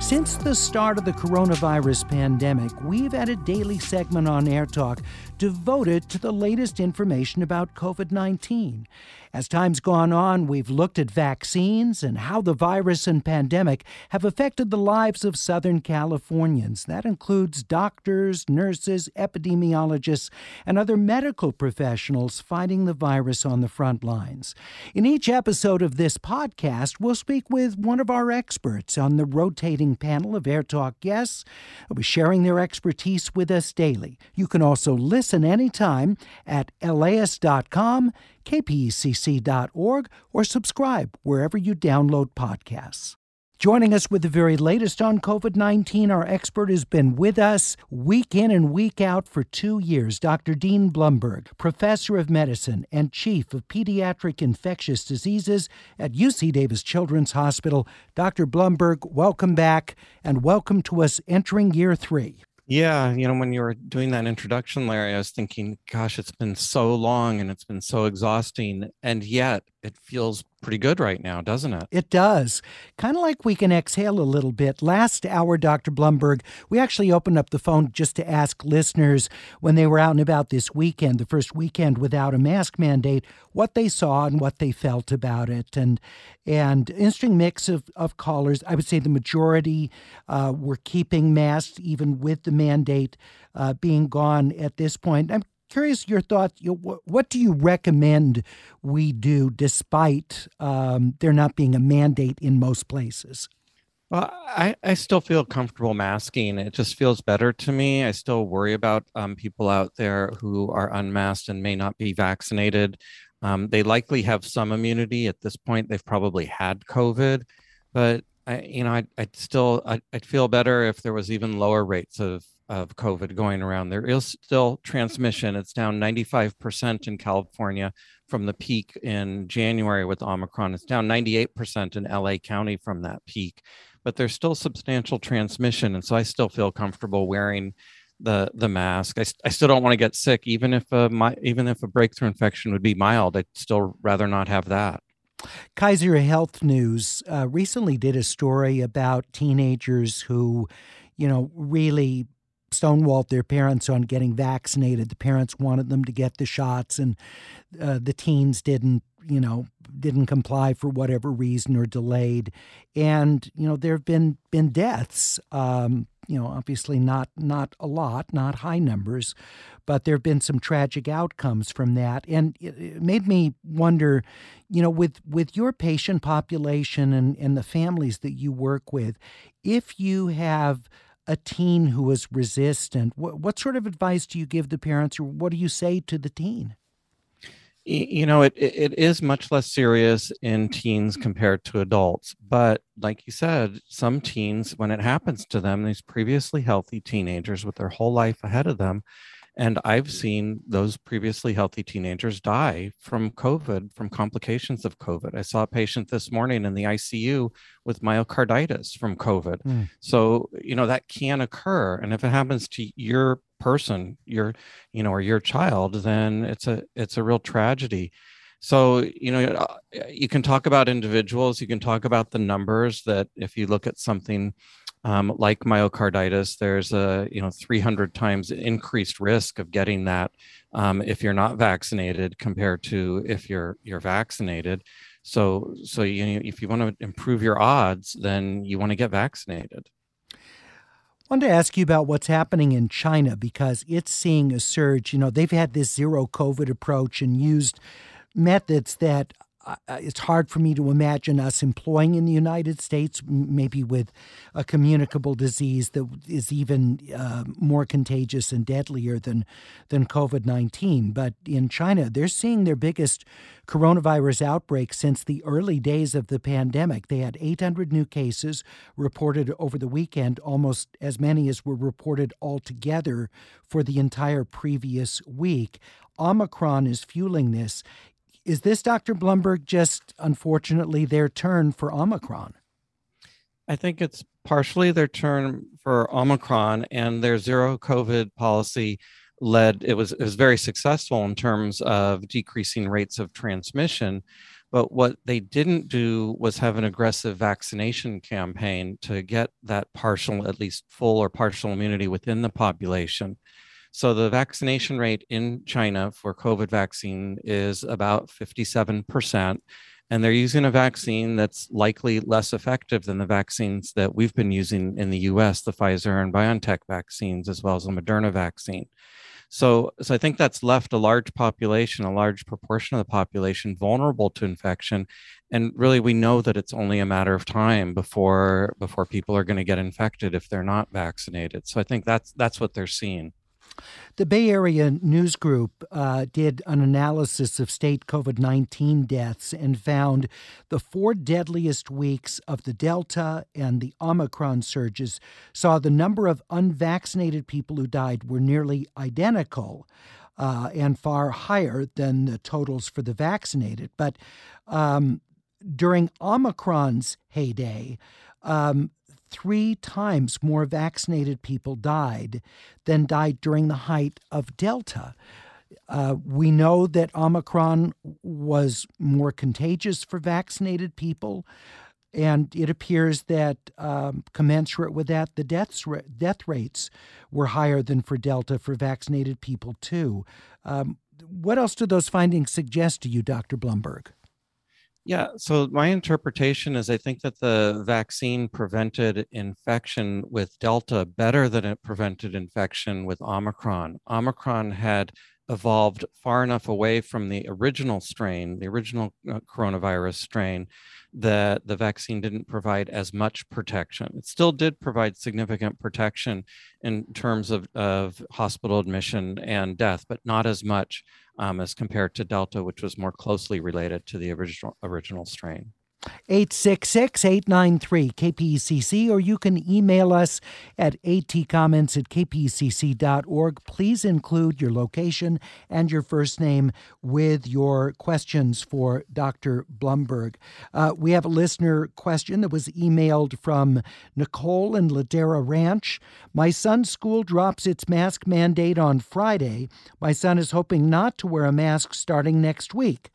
Since the start of the coronavirus pandemic, we've had a daily segment on Air Talk devoted to the latest information about COVID 19. As time's gone on, we've looked at vaccines and how the virus and pandemic have affected the lives of Southern Californians. That includes doctors, nurses, epidemiologists, and other medical professionals fighting the virus on the front lines. In each episode of this podcast, we'll speak with one of our experts on the rotating panel of Air Talk guests sharing their expertise with us daily. You can also listen anytime at laist.com kpcc.org, or subscribe wherever you download podcasts. Joining us with the very latest on COVID 19, our expert has been with us week in and week out for two years. Dr. Dean Blumberg, professor of medicine and chief of pediatric infectious diseases at UC Davis Children's Hospital. Dr. Blumberg, welcome back and welcome to us entering year three. Yeah, you know, when you were doing that introduction, Larry, I was thinking, gosh, it's been so long and it's been so exhausting. And yet it feels pretty good right now, doesn't it? It does. Kind of like we can exhale a little bit. Last hour, Dr. Blumberg, we actually opened up the phone just to ask listeners when they were out and about this weekend, the first weekend without a mask mandate, what they saw and what they felt about it. And and interesting mix of, of callers. I would say the majority uh, were keeping masks even with the mandate uh, being gone at this point. I'm curious your thoughts. You know, what do you recommend we do despite um, there not being a mandate in most places? Well, I, I still feel comfortable masking. It just feels better to me. I still worry about um, people out there who are unmasked and may not be vaccinated. Um, they likely have some immunity at this point. They've probably had COVID, but I, you know, I, I'd still, I'd, I'd feel better if there was even lower rates of of COVID going around. There is still transmission. It's down 95% in California from the peak in January with Omicron. It's down 98% in LA County from that peak, but there's still substantial transmission. And so I still feel comfortable wearing the the mask. I, I still don't want to get sick, even if a my, even if a breakthrough infection would be mild. I'd still rather not have that. Kaiser Health News uh, recently did a story about teenagers who, you know, really stonewalled their parents on getting vaccinated. The parents wanted them to get the shots, and uh, the teens didn't, you know, didn't comply for whatever reason or delayed. And you know, there have been been deaths. Um, you know, obviously not not a lot, not high numbers, but there have been some tragic outcomes from that, and it, made me wonder, you know, with with your patient population and and the families that you work with, if you have a teen who is resistant, what, what sort of advice do you give the parents or what do you say to the teen? you know it, it is much less serious in teens compared to adults but like you said some teens when it happens to them these previously healthy teenagers with their whole life ahead of them and I've seen those previously healthy teenagers die from COVID, from complications of COVID. I saw a patient this morning in the ICU with myocarditis from COVID. Mm. So, you know, that can occur. And if it happens to your person, your, you know, or your child, then it's a it's a real tragedy. So, you know, uh, you can talk about individuals, you can talk about the numbers that if you look at something um, like myocarditis, there's a you know 300 times increased risk of getting that um, if you're not vaccinated compared to if you're you're vaccinated. So so you if you want to improve your odds, then you want to get vaccinated. I wanted to ask you about what's happening in China because it's seeing a surge. You know, they've had this zero COVID approach and used methods that uh, it's hard for me to imagine us employing in the United States, maybe with a communicable disease that is even uh, more contagious and deadlier than than COVID nineteen. But in China, they're seeing their biggest coronavirus outbreak since the early days of the pandemic. They had 800 new cases reported over the weekend, almost as many as were reported altogether for the entire previous week. Omicron is fueling this. Is this, Dr. Blumberg, just unfortunately their turn for Omicron? I think it's partially their turn for Omicron and their zero COVID policy led it was it was very successful in terms of decreasing rates of transmission but what they didn't do was have an aggressive vaccination campaign to get that partial at least full or partial immunity within the population so the vaccination rate in China for COVID vaccine is about 57%. And they're using a vaccine that's likely less effective than the vaccines that we've been using in the US, the Pfizer and BioNTech vaccines, as well as the Moderna vaccine. So, so I think that's left a large population, a large proportion of the population vulnerable to infection. And really, we know that it's only a matter of time before before people are going to get infected if they're not vaccinated. So I think that's that's what they're seeing. The Bay Area News Group uh, did an analysis of state COVID 19 deaths and found the four deadliest weeks of the Delta and the Omicron surges saw the number of unvaccinated people who died were nearly identical. Uh, and far higher than the totals for the vaccinated. But um, during Omicron's heyday, um, three times more vaccinated people died than died during the height of Delta. Uh, we know that Omicron was more contagious for vaccinated people, and it appears that um, commensurate with that, the deaths death rates were higher than for Delta for vaccinated people too. Um, what else do those findings suggest to you, Dr. Blumberg? Yeah, so my interpretation is I think that the vaccine prevented infection with Delta better than it prevented infection with Omicron. Omicron had evolved far enough away from the original strain, the original uh, coronavirus strain, that the vaccine didn't provide as much protection. It still did provide significant protection in terms of, of hospital admission and death, but not as much um, as compared to Delta, which was more closely related to the original original strain. 866 893 KPCC, or you can email us at atcomments at kpcc.org. Please include your location and your first name with your questions for Dr. Blumberg. Uh, we have a listener question that was emailed from Nicole in Ladera Ranch. My son's school drops its mask mandate on Friday. My son is hoping not to wear a mask starting next week.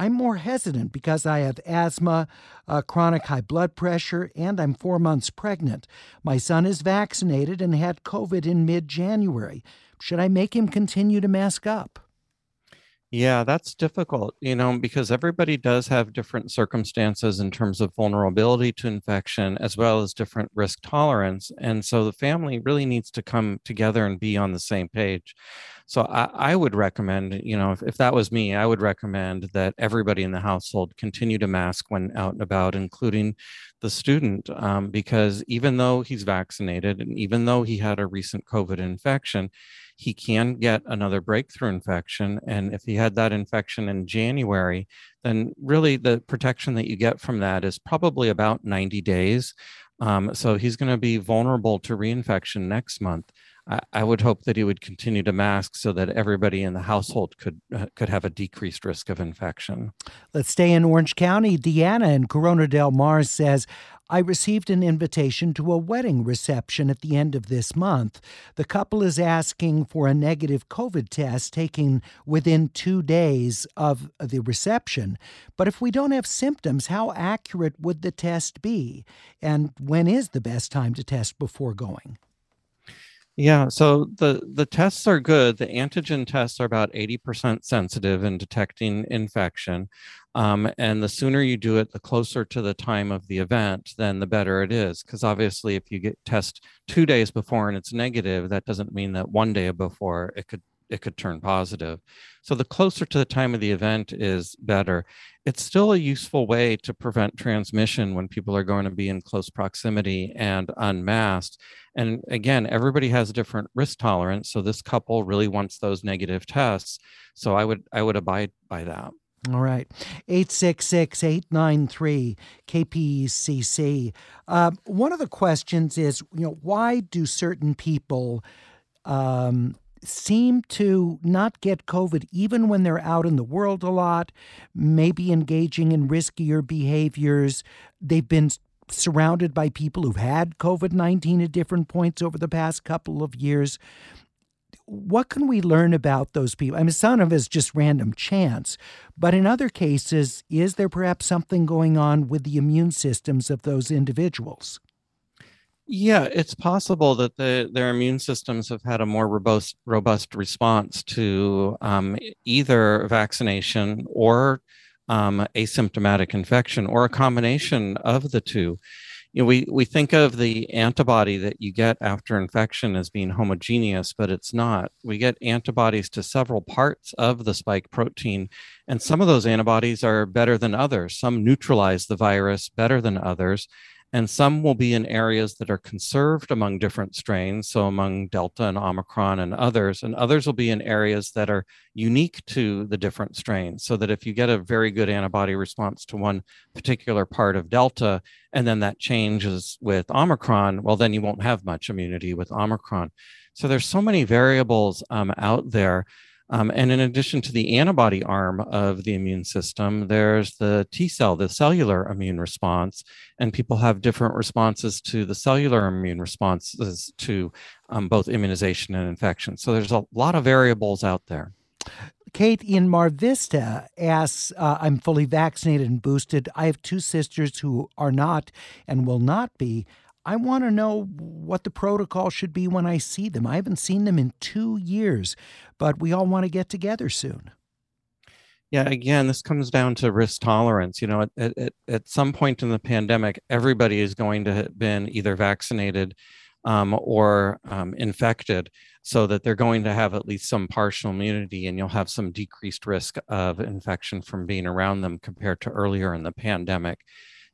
I'm more hesitant because I have asthma, uh, chronic high blood pressure, and I'm four months pregnant. My son is vaccinated and had COVID in mid January. Should I make him continue to mask up? Yeah, that's difficult, you know, because everybody does have different circumstances in terms of vulnerability to infection as well as different risk tolerance. And so the family really needs to come together and be on the same page. So I, I would recommend, you know, if, if that was me, I would recommend that everybody in the household continue to mask when out and about, including the student, um, because even though he's vaccinated and even though he had a recent COVID infection, he can get another breakthrough infection. And if he had that infection in January, then really the protection that you get from that is probably about 90 days. Um, so he's going to be vulnerable to reinfection next month. I, would hope that he would continue to mask so that everybody in the household could uh, could have a decreased risk of infection. Let's stay in Orange County. Deanna in Corona Del Mar says, I received an invitation to a wedding reception at the end of this month. The couple is asking for a negative COVID test taken within two days of the reception. But if we don't have symptoms, how accurate would the test be? And when is the best time to test before going? Yeah, so the the tests are good. The antigen tests are about 80% sensitive in detecting infection. Um, and the sooner you do it, the closer to the time of the event, then the better it is. Because obviously, if you get test two days before and it's negative, that doesn't mean that one day before it could it could turn positive. So the closer to the time of the event is better. It's still a useful way to prevent transmission when people are going to be in close proximity and unmasked. And again, everybody has a different risk tolerance. So this couple really wants those negative tests. So I would I would abide by that. All right. 866 893 KPCC. Uh, one of the questions is, you know, why do certain people um, seem to not get COVID even when they're out in the world a lot, maybe engaging in riskier behaviors? They've been surrounded by people who've had COVID 19 at different points over the past couple of years what can we learn about those people? I mean, some of it is just random chance, but in other cases, is there perhaps something going on with the immune systems of those individuals? Yeah, it's possible that the, their immune systems have had a more robust, robust response to um, either vaccination or um, asymptomatic infection or a combination of the two you know, we, we think of the antibody that you get after infection as being homogeneous, but it's not. We get antibodies to several parts of the spike protein, and some of those antibodies are better than others. Some neutralize the virus better than others and some will be in areas that are conserved among different strains, so among Delta and Omicron and others, and others will be in areas that are unique to the different strains, so that if you get a very good antibody response to one particular part of Delta, and then that changes with Omicron, well, then you won't have much immunity with Omicron. So there's so many variables um, out there um, and in addition to the antibody arm of the immune system, there's the T cell, the cellular immune response. And people have different responses to the cellular immune responses to um, both immunization and infection. So there's a lot of variables out there. Kate in Mar Vista asks, uh, I'm fully vaccinated and boosted. I have two sisters who are not and will not be. I want to know what the protocol should be when I see them. I haven't seen them in two years, but we all want to get together soon. Yeah, again, this comes down to risk tolerance. You know, at, at, at some point in the pandemic, everybody is going to have been either vaccinated um, or um, infected so that they're going to have at least some partial immunity and you'll have some decreased risk of infection from being around them compared to earlier in the pandemic.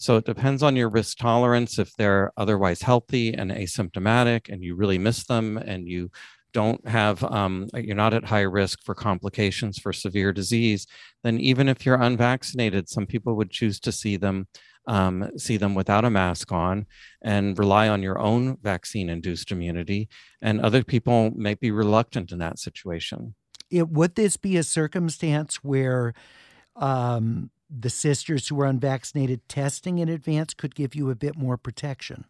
So it depends on your risk tolerance. If they're otherwise healthy and asymptomatic and you really miss them and you don't have, um, you're not at high risk for complications for severe disease, then even if you're unvaccinated, some people would choose to see them. Um, see them without a mask on and rely on your own vaccine induced immunity. And other people may be reluctant in that situation. It, would this be a circumstance where um, the sisters who are unvaccinated testing in advance could give you a bit more protection.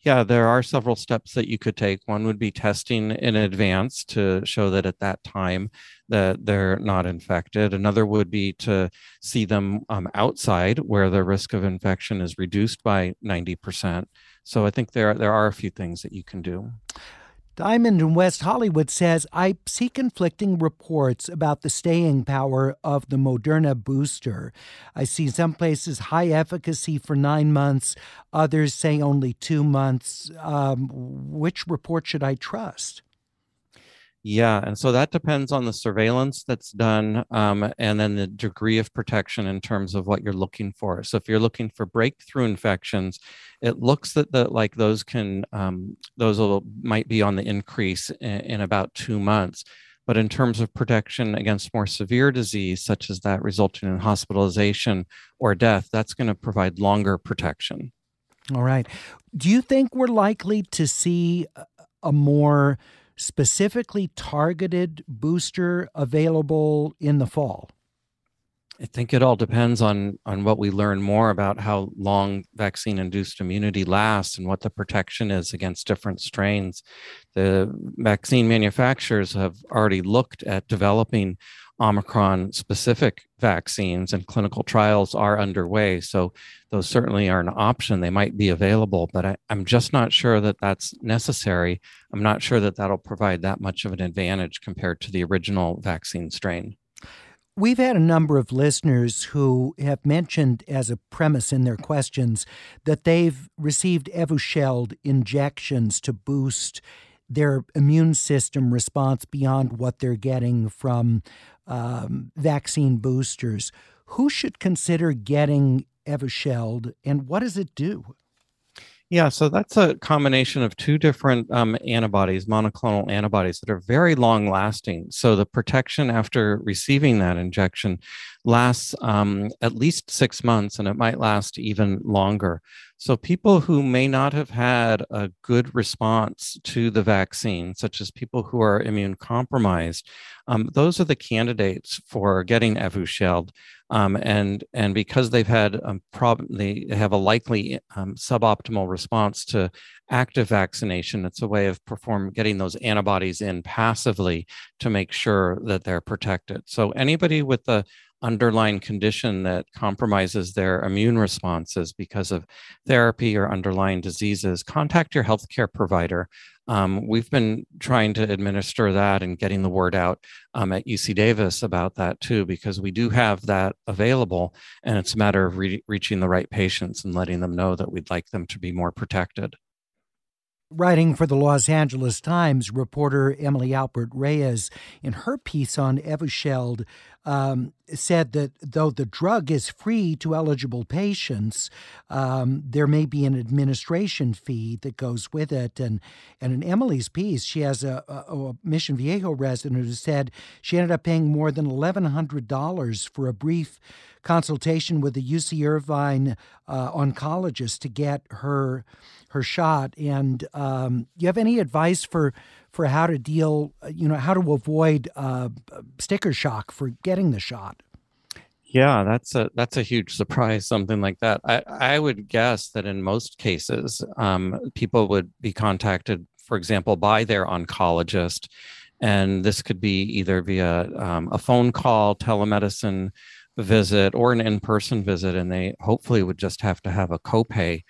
Yeah, there are several steps that you could take. One would be testing in advance to show that at that time that they're not infected. Another would be to see them um, outside where the risk of infection is reduced by 90%. So I think there there are a few things that you can do. Diamond in West Hollywood says, I see conflicting reports about the staying power of the Moderna booster. I see some places high efficacy for nine months, others say only two months. Um, which report should I trust? Yeah, and so that depends on the surveillance that's done um, and then the degree of protection in terms of what you're looking for. So if you're looking for breakthrough infections, it looks that the, like those can um, those will, might be on the increase in, in about two months. But in terms of protection against more severe disease, such as that resulting in hospitalization or death, that's going to provide longer protection. All right. Do you think we're likely to see a more specifically targeted booster available in the fall? I think it all depends on on what we learn more about how long vaccine induced immunity lasts and what the protection is against different strains. The vaccine manufacturers have already looked at developing Omicron specific vaccines and clinical trials are underway. So those certainly are an option. They might be available, but I, am just not sure that that's necessary. I'm not sure that that'll provide that much of an advantage compared to the original vaccine strain. We've had a number of listeners who have mentioned as a premise in their questions that they've received Evusheld injections to boost their immune system response beyond what they're getting from um, vaccine boosters. Who should consider getting Evusheld, and what does it do? Yeah, so that's a combination of two different um, antibodies, monoclonal antibodies that are very long lasting. So the protection after receiving that injection lasts um, at least six months and it might last even longer. So, people who may not have had a good response to the vaccine, such as people who are immune compromised, um, those are the candidates for getting Evusheld. Um, and and because they've had um, prob- they have a likely um, suboptimal response to active vaccination, it's a way of perform getting those antibodies in passively to make sure that they're protected. So anybody with the underlying condition that compromises their immune responses because of therapy or underlying diseases, contact your healthcare provider. Um, we've been trying to administer that and getting the word out um, at UC Davis about that too, because we do have that available. And it's a matter of re- reaching the right patients and letting them know that we'd like them to be more protected. Writing for the Los Angeles Times, reporter Emily Alpert Reyes, in her piece on Evusheld, um, said that though the drug is free to eligible patients, um, there may be an administration fee that goes with it. And, and in Emily's piece, she has a, a, a Mission Viejo resident who said she ended up paying more than $1,100 for a brief consultation with a UC Irvine uh, oncologist to get her her shot. And um, you have any advice for for how to deal, uh, you know, how to avoid uh, sticker shock for getting the shot? Yeah, that's a that's a huge surprise. Something like that. I I would guess that in most cases, um, people would be contacted, for example, by their oncologist, and this could be either via um, a phone call, telemedicine visit, or an in-person visit, and they hopefully would just have to have a copay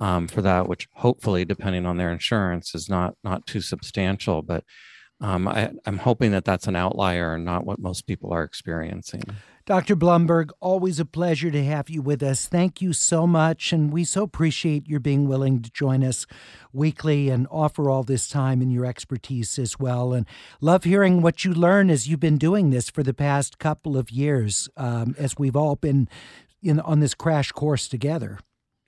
um, for that, which hopefully, depending on their insurance, is not not too substantial. But um, I, I'm hoping that that's an outlier and not what most people are experiencing. Dr. Blumberg, always a pleasure to have you with us. Thank you so much. And we so appreciate your being willing to join us weekly and offer all this time and your expertise as well. And love hearing what you learn as you've been doing this for the past couple of years, um, as we've all been in, on this crash course together.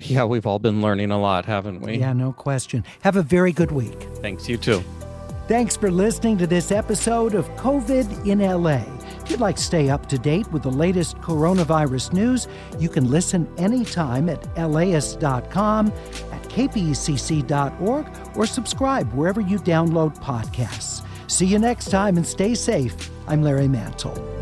Yeah, we've all been learning a lot, haven't we? Yeah, no question. Have a very good week. Thanks, you too. Thanks for listening to this episode of COVID in LA. If you'd like to stay up to date with the latest coronavirus news, you can listen anytime at laist.com, at kpcc.org, or subscribe wherever you download podcasts. See you next time and stay safe. I'm Larry Mantle.